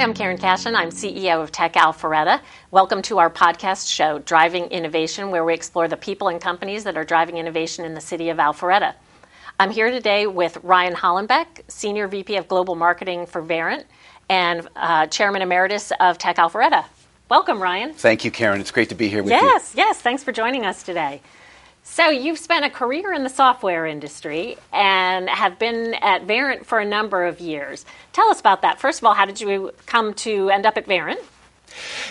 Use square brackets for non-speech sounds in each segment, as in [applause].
Hi, I'm Karen Cashion. I'm CEO of Tech Alpharetta. Welcome to our podcast show, Driving Innovation, where we explore the people and companies that are driving innovation in the city of Alpharetta. I'm here today with Ryan Hollenbeck, Senior VP of Global Marketing for Verint and uh, Chairman Emeritus of Tech Alpharetta. Welcome, Ryan. Thank you, Karen. It's great to be here with yes, you. Yes, yes. Thanks for joining us today. So, you've spent a career in the software industry and have been at Verint for a number of years. Tell us about that. First of all, how did you come to end up at Verint?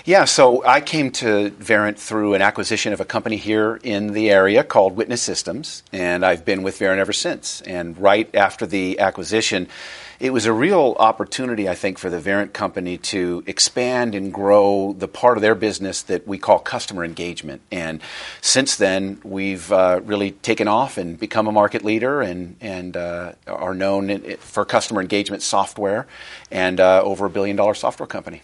Yeah, so I came to Verint through an acquisition of a company here in the area called Witness Systems, and I've been with Verint ever since. And right after the acquisition, it was a real opportunity, I think, for the Verint company to expand and grow the part of their business that we call customer engagement. And since then, we've uh, really taken off and become a market leader and, and uh, are known for customer engagement software and uh, over a billion dollar software company.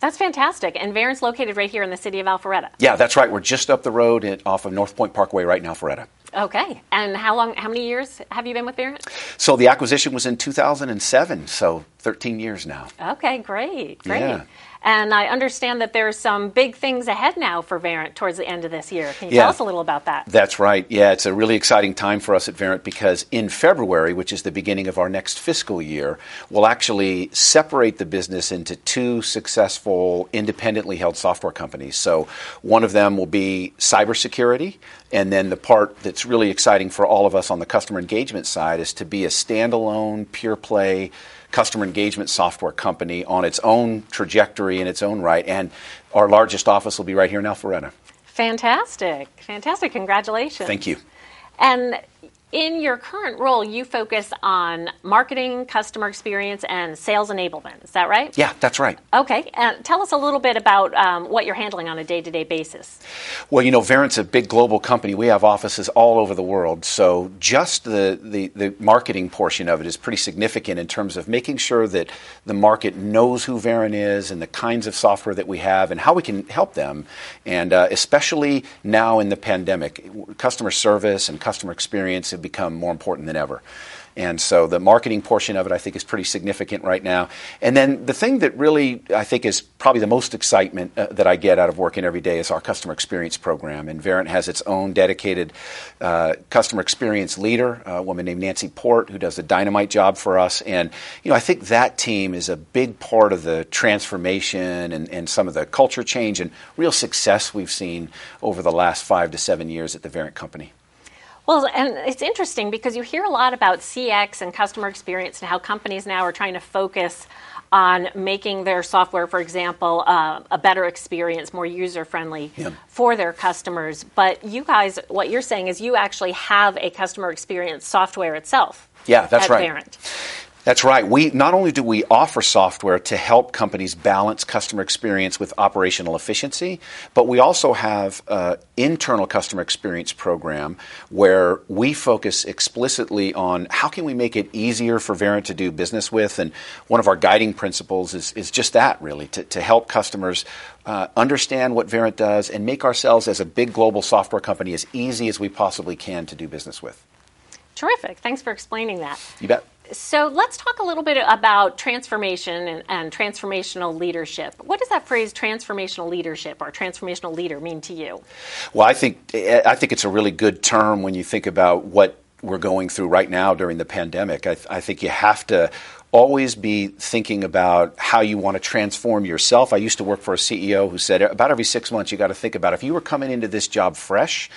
That's fantastic. And Verint's located right here in the city of Alpharetta. Yeah, that's right. We're just up the road off of North Point Parkway right now, Alpharetta. Okay. And how long, how many years have you been with Verint? So the acquisition was in 2007, so 13 years now. Okay, great. Great. Yeah. And I understand that there's some big things ahead now for Verint towards the end of this year. Can you yeah, tell us a little about that? That's right. Yeah, it's a really exciting time for us at Verint because in February, which is the beginning of our next fiscal year, we'll actually separate the business into two successful independently held software companies. So one of them will be cybersecurity, and then the part that's really exciting for all of us on the customer engagement side is to be a standalone, pure play customer engagement software company on its own trajectory in its own right. And our largest office will be right here in Alpharetta. Fantastic. Fantastic. Congratulations. Thank you. And in your current role, you focus on marketing, customer experience, and sales enablement. Is that right? Yeah, that's right. Okay. And tell us a little bit about um, what you're handling on a day to day basis. Well, you know, Verint's a big global company. We have offices all over the world. So just the, the, the marketing portion of it is pretty significant in terms of making sure that the market knows who Verint is and the kinds of software that we have and how we can help them. And uh, especially now in the pandemic, customer service and customer experience have become more important than ever. And so the marketing portion of it, I think, is pretty significant right now. And then the thing that really, I think, is probably the most excitement uh, that I get out of working every day is our customer experience program. And Verint has its own dedicated uh, customer experience leader, a woman named Nancy Porte, who does a dynamite job for us. And, you know, I think that team is a big part of the transformation and, and some of the culture change and real success we've seen over the last five to seven years at the Verint company. Well, and it's interesting because you hear a lot about CX and customer experience and how companies now are trying to focus on making their software, for example, uh, a better experience, more user friendly yeah. for their customers. But you guys, what you're saying is you actually have a customer experience software itself. Yeah, that's right. Verint. That's right. We not only do we offer software to help companies balance customer experience with operational efficiency, but we also have an internal customer experience program where we focus explicitly on how can we make it easier for Verint to do business with. And one of our guiding principles is, is just that, really, to, to help customers uh, understand what Verint does and make ourselves as a big global software company as easy as we possibly can to do business with. Terrific. Thanks for explaining that. You bet. So let's talk a little bit about transformation and, and, transformational leadership. What does that phrase transformational leadership or transformational leader mean to you? Well, I think I think it's a really good term when you think about what we're going through right now during the pandemic. I, I think you have to always be thinking about how you want to transform yourself. I used to work for a CEO who said about every six months you got to think about if you were coming into this job fresh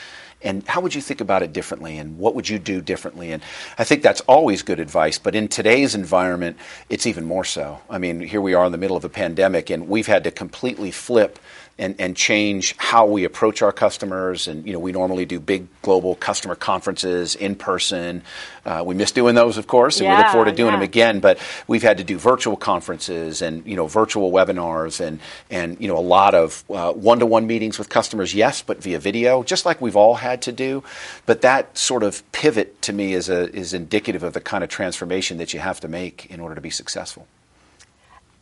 and how would you think about it differently and what would you do differently? And i think that's always good advice but in today's environment it's even more so. I mean here we are in the middle of a pandemic and we've had to completely flip and, and change how we approach our customers. And you know, we normally do big global customer conferences in person. Uh, we miss doing those, of course, and yeah, we look forward to doing yeah. them again. But we've had to do virtual conferences and you know virtual webinars and and you know a lot of one to one meetings with customers. Yes, but via video, just like we've all had to do. But that sort of pivot to me is a is indicative of the kind of transformation that you have to make in order to be successful.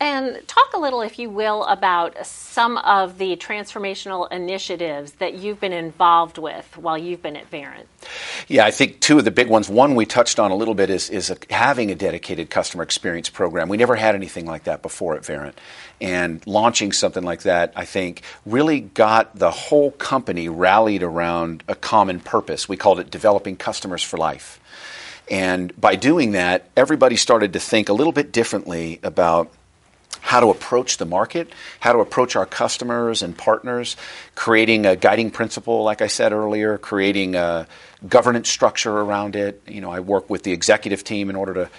And talk a little, if you will, about some of the transformational initiatives that you've been involved with while you've been at Verint. Yeah, I think two of the big ones. One we touched on a little bit is, is a, having a dedicated customer experience program. We never had anything like that before at Verint. And launching something like that, I think, really got the whole company rallied around a common purpose. We called it developing customers for life. And by doing that, everybody started to think a little bit differently about how to approach the market, how to approach our customers and partners, creating a guiding principle, like I said earlier, creating a governance structure around it. You know, I work with the executive team in order to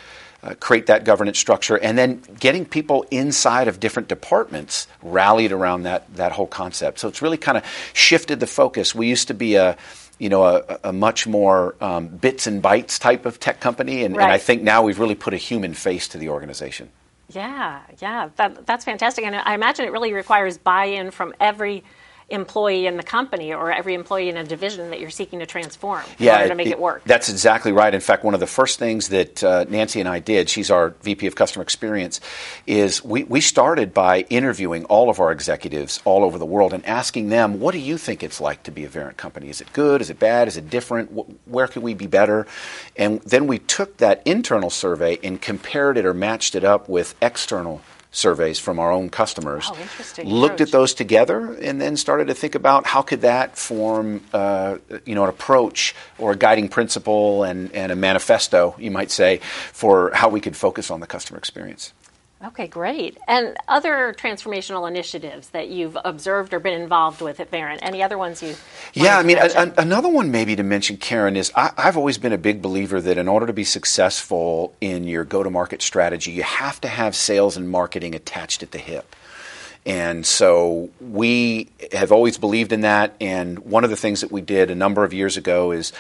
uh, create that governance structure, and then getting people inside of different departments rallied around that that whole concept. So it's really kind of shifted the focus. We used to be a you know, a, a much more um, bits and bytes type of tech company, and, right. and I think now we've really put a human face to the organization. Yeah, yeah, that, that's fantastic. And I imagine it really requires buy in from every employee in the company or every employee in a division that you're seeking to transform in yeah, order to make it, it, work. That's exactly right. In fact, one of the first things that uh, Nancy and I did, she's our VP of Customer Experience, is we, we started by interviewing all of our executives all over the world and asking them, what do you think it's like to be a Verint company? Is it good? Is it bad? Is it different? Where could we be better? And then we took that internal survey and compared it or matched it up with external surveys from our own customers. Oh, interesting. Looked approach. at those together and then started to think about how could that form, uh, you know, an approach or a guiding principle and, and a manifesto, you might say, for how we could focus on the customer experience. Okay, great. And other transformational initiatives that you've observed or been involved with at Verint? Any other ones you? Yeah, I mean, a, another one maybe to mention, Karen, is I, I've always been a big believer that in order to be successful in your go-to-market strategy, you have to have sales and marketing attached at the hip. And so we have always believed in that. And one of the things that we did a number of years ago is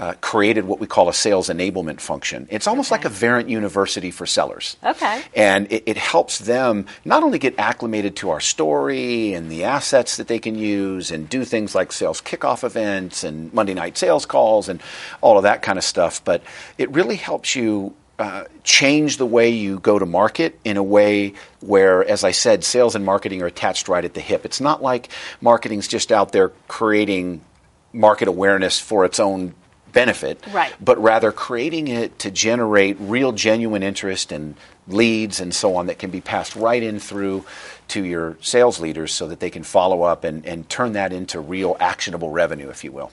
uh, created what we call a sales enablement function. It's almost okay. like a Verint University for sellers. Okay. And it, it, helps them not only get acclimated to our story and the assets that they can use and do things like sales kickoff events and Monday night sales calls and all of that kind of stuff, but it really helps you uh, change the way you go to market in a way where, as I said, sales and marketing are attached right at the hip. It's not like marketing's just out there creating market awareness for its own benefit, right. but rather creating it to generate real, genuine interest and leads and so on that can be passed right in through to your sales leaders so that they can follow up and, and turn that into real actionable revenue, if you will.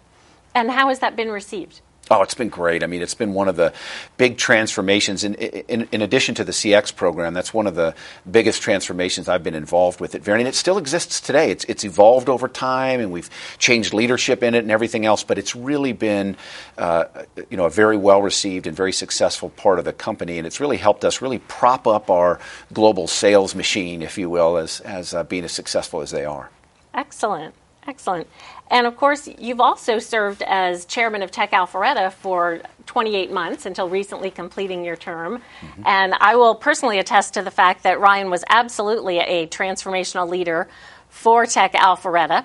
And how has that been received? Oh, it's been great. I mean, it's been one of the big transformations. In, in, in, addition to the CX program, that's one of the biggest transformations I've been involved with at Verint. And it still exists today. It's, it's evolved over time, and we've changed leadership in it and everything else. But it's really been, uh, you know, a very well received and very successful part of the company. And it's really helped us really prop up our global sales machine, if you will, as, as uh, being as successful as they are. Excellent. Excellent. And of course, you've also served as chairman of Tech Alpharetta for 28 months until recently completing your term. Mm-hmm. And I will personally attest to the fact that Ryan was absolutely a transformational leader for Tech Alpharetta.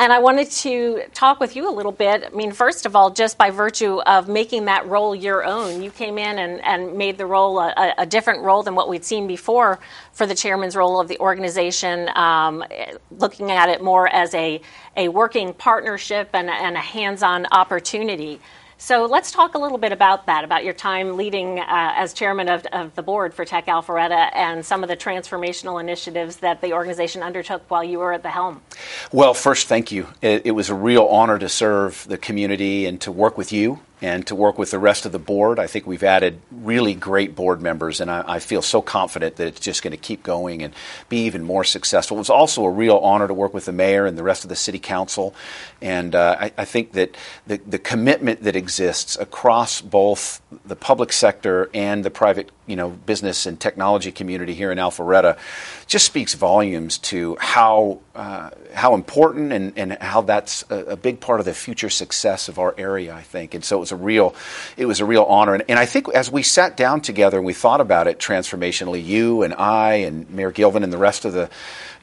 And I wanted to talk with you a little bit. I mean, first of all, just by virtue of making that role your own, you came in and, and made the role a, a different role than what we'd seen before for the chairman's role of the organization, um, looking at it more as a, a working partnership and, and a hands on opportunity. So let's talk a little bit about that, about your time leading uh, as chairman of, of, the board for Tech Alpharetta and some of the transformational initiatives that the organization undertook while you were at the helm. Well, first, thank you. It, it was a real honor to serve the community and to work with you and to work with the rest of the board. I think we've added really great board members, and I, I feel so confident that it's just going to keep going and be even more successful. It was also a real honor to work with the mayor and the rest of the city council, and uh, I, I, think that the, the commitment that exists across both the public sector and the private you know business and technology community here in Alpharetta just speaks volumes to how uh, how important and, and how that's a, a, big part of the future success of our area. I think, and so it was a real it was a real honor. And, and I think as we sat down together and we thought about it transformationally, you and I and Mayor Gilvin and the rest of the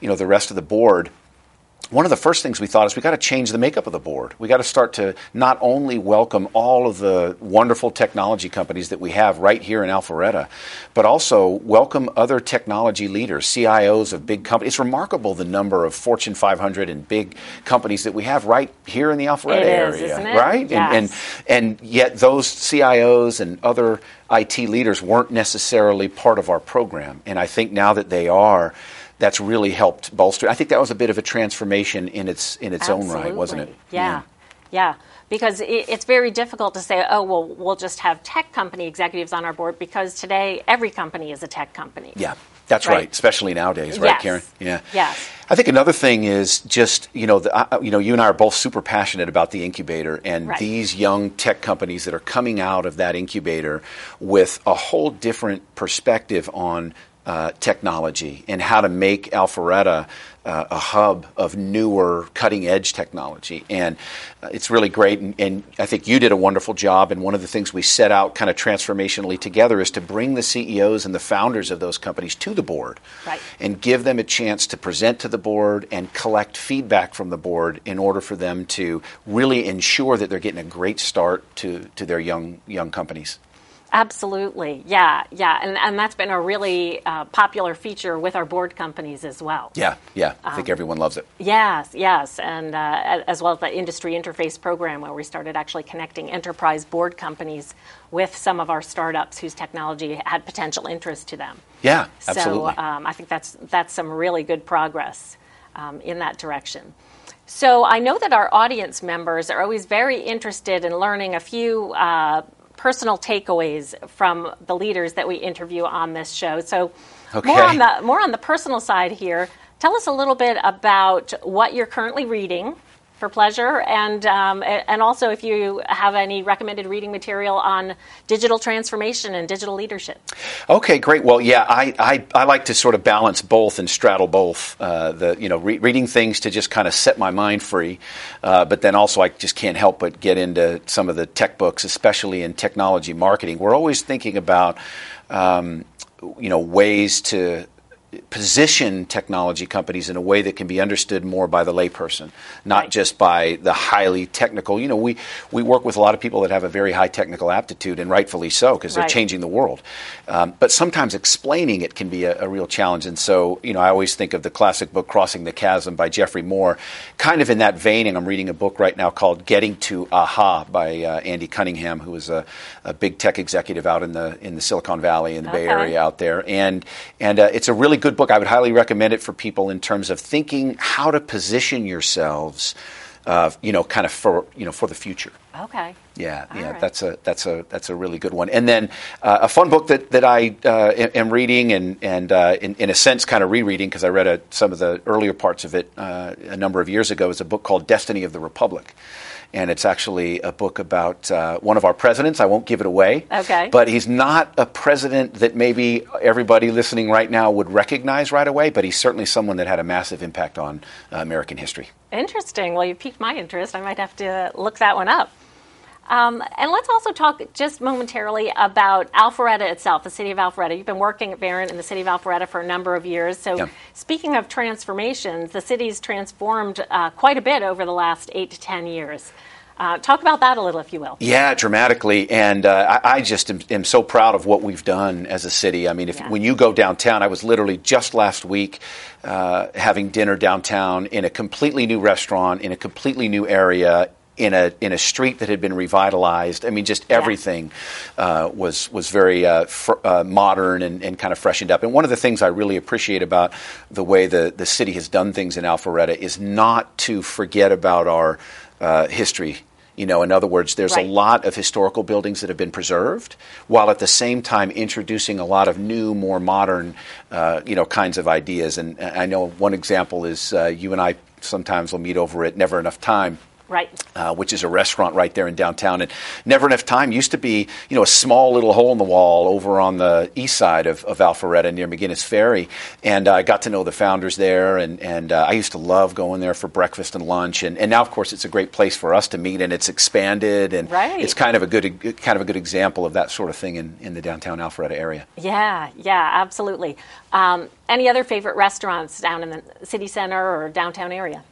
you know the rest of the board one of the first things we thought is we got to change the makeup of the board. We got to start to not only welcome all of the wonderful technology companies that we have right here in Alpharetta, but also welcome other technology leaders, CIOs of big companies. It's remarkable the number of Fortune 500 and big companies that we have right here in the Alpharetta IT area, right? Yes. And, and and yet those CIOs and other IT leaders weren't necessarily part of our program. And I think now that they are, that's really helped bolster. I think that was a bit of a transformation in its in its own right, wasn't it? Absolutely. Yeah, yeah. Because it's very difficult to say, oh, well, we'll just have tech company executives on our board because today every company is a tech company. Yeah, that's right. Right. Especially nowadays, right, Yes. Karen? Yeah. Yes. I think another thing is just you know the, uh, you know you and I are both super passionate about the incubator and Right. these young tech companies that are coming out of that incubator with a whole different perspective on uh, technology and how to make Alpharetta uh, a hub of newer cutting edge technology and uh, it's really great and, and I think you did a wonderful job and one of the things we set out kind of transformationally together is to bring the CEOs and the founders of those companies to the board Right. and give them a chance to present to the board and collect feedback from the board in order for them to really ensure that they're getting a great start to, to their young young companies. Absolutely. Yeah, yeah. And, and that's been a really uh, popular feature with our board companies as well. Yeah, yeah. I Um, think everyone loves it. Yes, yes, and uh, as well as the industry interface program where we started actually connecting enterprise board companies with some of our startups whose technology had potential interest to them. Yeah, absolutely. So um, I think that's that's some really good progress um, in that direction. So I know that our audience members are always very interested in learning a few uh, personal takeaways from the leaders that we interview on this show. So Okay. more on the more on the personal side here. Tell us a little bit about what you're currently reading for pleasure, and um, and also if you have any recommended reading material on digital transformation and digital leadership. Okay, great. Well, yeah, I, I, I like to sort of balance both and straddle both. Uh, the you know re- reading things to just kind of set my mind free, uh, but then also I just can't help but get into some of the tech books, especially in technology marketing. We're always thinking about um, you know ways to position technology companies in a way that can be understood more by the layperson, not Right. just by the highly technical. You know, we, we work with a lot of people that have a very high technical aptitude, and rightfully so, because they're Right. changing the world. Um, but sometimes explaining it can be a, a real challenge. And so, you know, I always think of the classic book Crossing the Chasm by Geoffrey Moore, kind of in that vein. And I'm reading a book right now called Getting to Aha by uh, Andy Cunningham, who is a, a big tech executive out in the in the Silicon Valley in the Bay Area out there, and and uh, it's a really good book. I would highly recommend it for people in terms of thinking how to position yourselves, uh, you know, kind of for you know for the future. Okay. Yeah, All yeah, right. that's a that's a that's a really good one. And then uh, a fun book that that I uh, am reading and and uh, in, in a sense kind of rereading because I read a, some of the earlier parts of it uh, a number of years ago is a book called Destiny of the Republic. And it's actually a book about uh, one of our presidents. I won't give it away. Okay. But he's not a president that maybe everybody listening right now would recognize right away, but he's certainly someone that had a massive impact on uh, American history. Interesting. Well, you piqued my interest. I might have to look that one up. Um, and let's also talk just momentarily about Alpharetta itself, the city of Alpharetta. You've been working at Verint in the city of Alpharetta for a number of years. So, Yeah. speaking of transformations, the city's transformed uh, quite a bit over the last eight to ten years. Uh, talk about that a little, if you will. Yeah, dramatically, and uh, I, I just am, am so proud of what we've done as a city. I mean, if Yeah. when you go downtown, I was literally just last week uh, having dinner downtown in a completely new restaurant in a completely new area. In a in a street that had been revitalized, I mean, just Yeah. everything uh, was was very uh, fr- uh, modern and, and kind of freshened up. And one of the things I really appreciate about the way the the city has done things in Alpharetta is not to forget about our uh, history. You know, in other words, there's Right. a lot of historical buildings that have been preserved, while at the same time introducing a lot of new, more modern, uh, you know, kinds of ideas. And I know one example is uh, you and I sometimes will meet over at Never Enough Time Right. uh, which is a restaurant right there in downtown. And Never Enough Time used to be, you know, a small little hole in the wall over on the east side of, of Alpharetta near McGinnis Ferry. And uh, I got to know the founders there, and, and uh, I used to love going there for breakfast and lunch. And, and now, of course, it's a great place for us to meet, and it's expanded, and Right. it's kind of a good kind of a good example of that sort of thing in, in the downtown Alpharetta area. Yeah, yeah, absolutely. Um, any other favorite restaurants down in the city center or downtown area?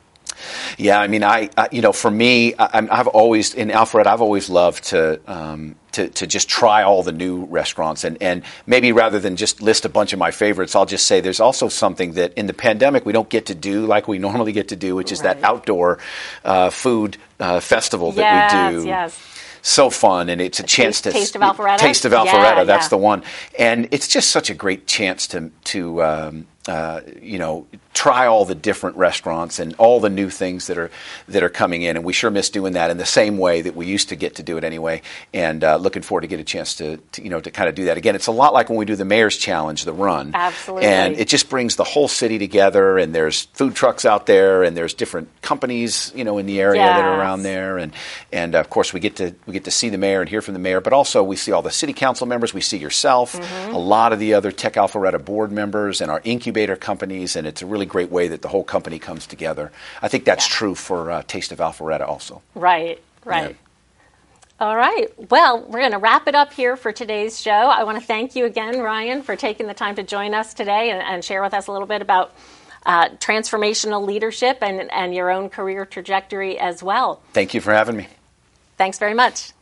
Yeah, I mean, I, I you know, for me, I, have always in Alfred, I've always loved to. Um, to, to just try all the new restaurants and, and maybe rather than just list a bunch of my favorites, I'll just say there's also something that in the pandemic we don't get to do like we [laughs] normally get to do, which is right. that outdoor uh, food uh, festival yes, that we do. Yes so fun, and it's a chance taste, to taste of Alpharetta. Taste of Alpharetta. Yeah, that's yeah. the one, and it's just such a great chance to to um, uh, you know, try all the different restaurants and all the new things that are that are coming in, and we sure miss doing that in the same way that we used to get to do it anyway. And uh, looking forward to get a chance to, to, you know to kind of do that again. It's a lot like when we do the Mayor's Challenge, the run, absolutely, and it just brings the whole city together. And there's food trucks out there, and there's different companies, you know, in the area yes. that are around there, and and of course we get to we get to see the mayor and hear from the mayor, but also we see all the city council members, we see yourself, mm-hmm. a lot of the other Tech Alpharetta board members, and our incubator incubator companies, and it's a really great way that the whole company comes together. I think that's yeah. true for uh, Taste of Alpharetta also. Right, right. Yeah. All right. Well, we're going to wrap it up here for today's show. I want to thank you again, Ryan, for taking the time to join us today and, and share with us a little bit about uh, transformational leadership and, and your own career trajectory as well. Thank you for having me. Thanks very much.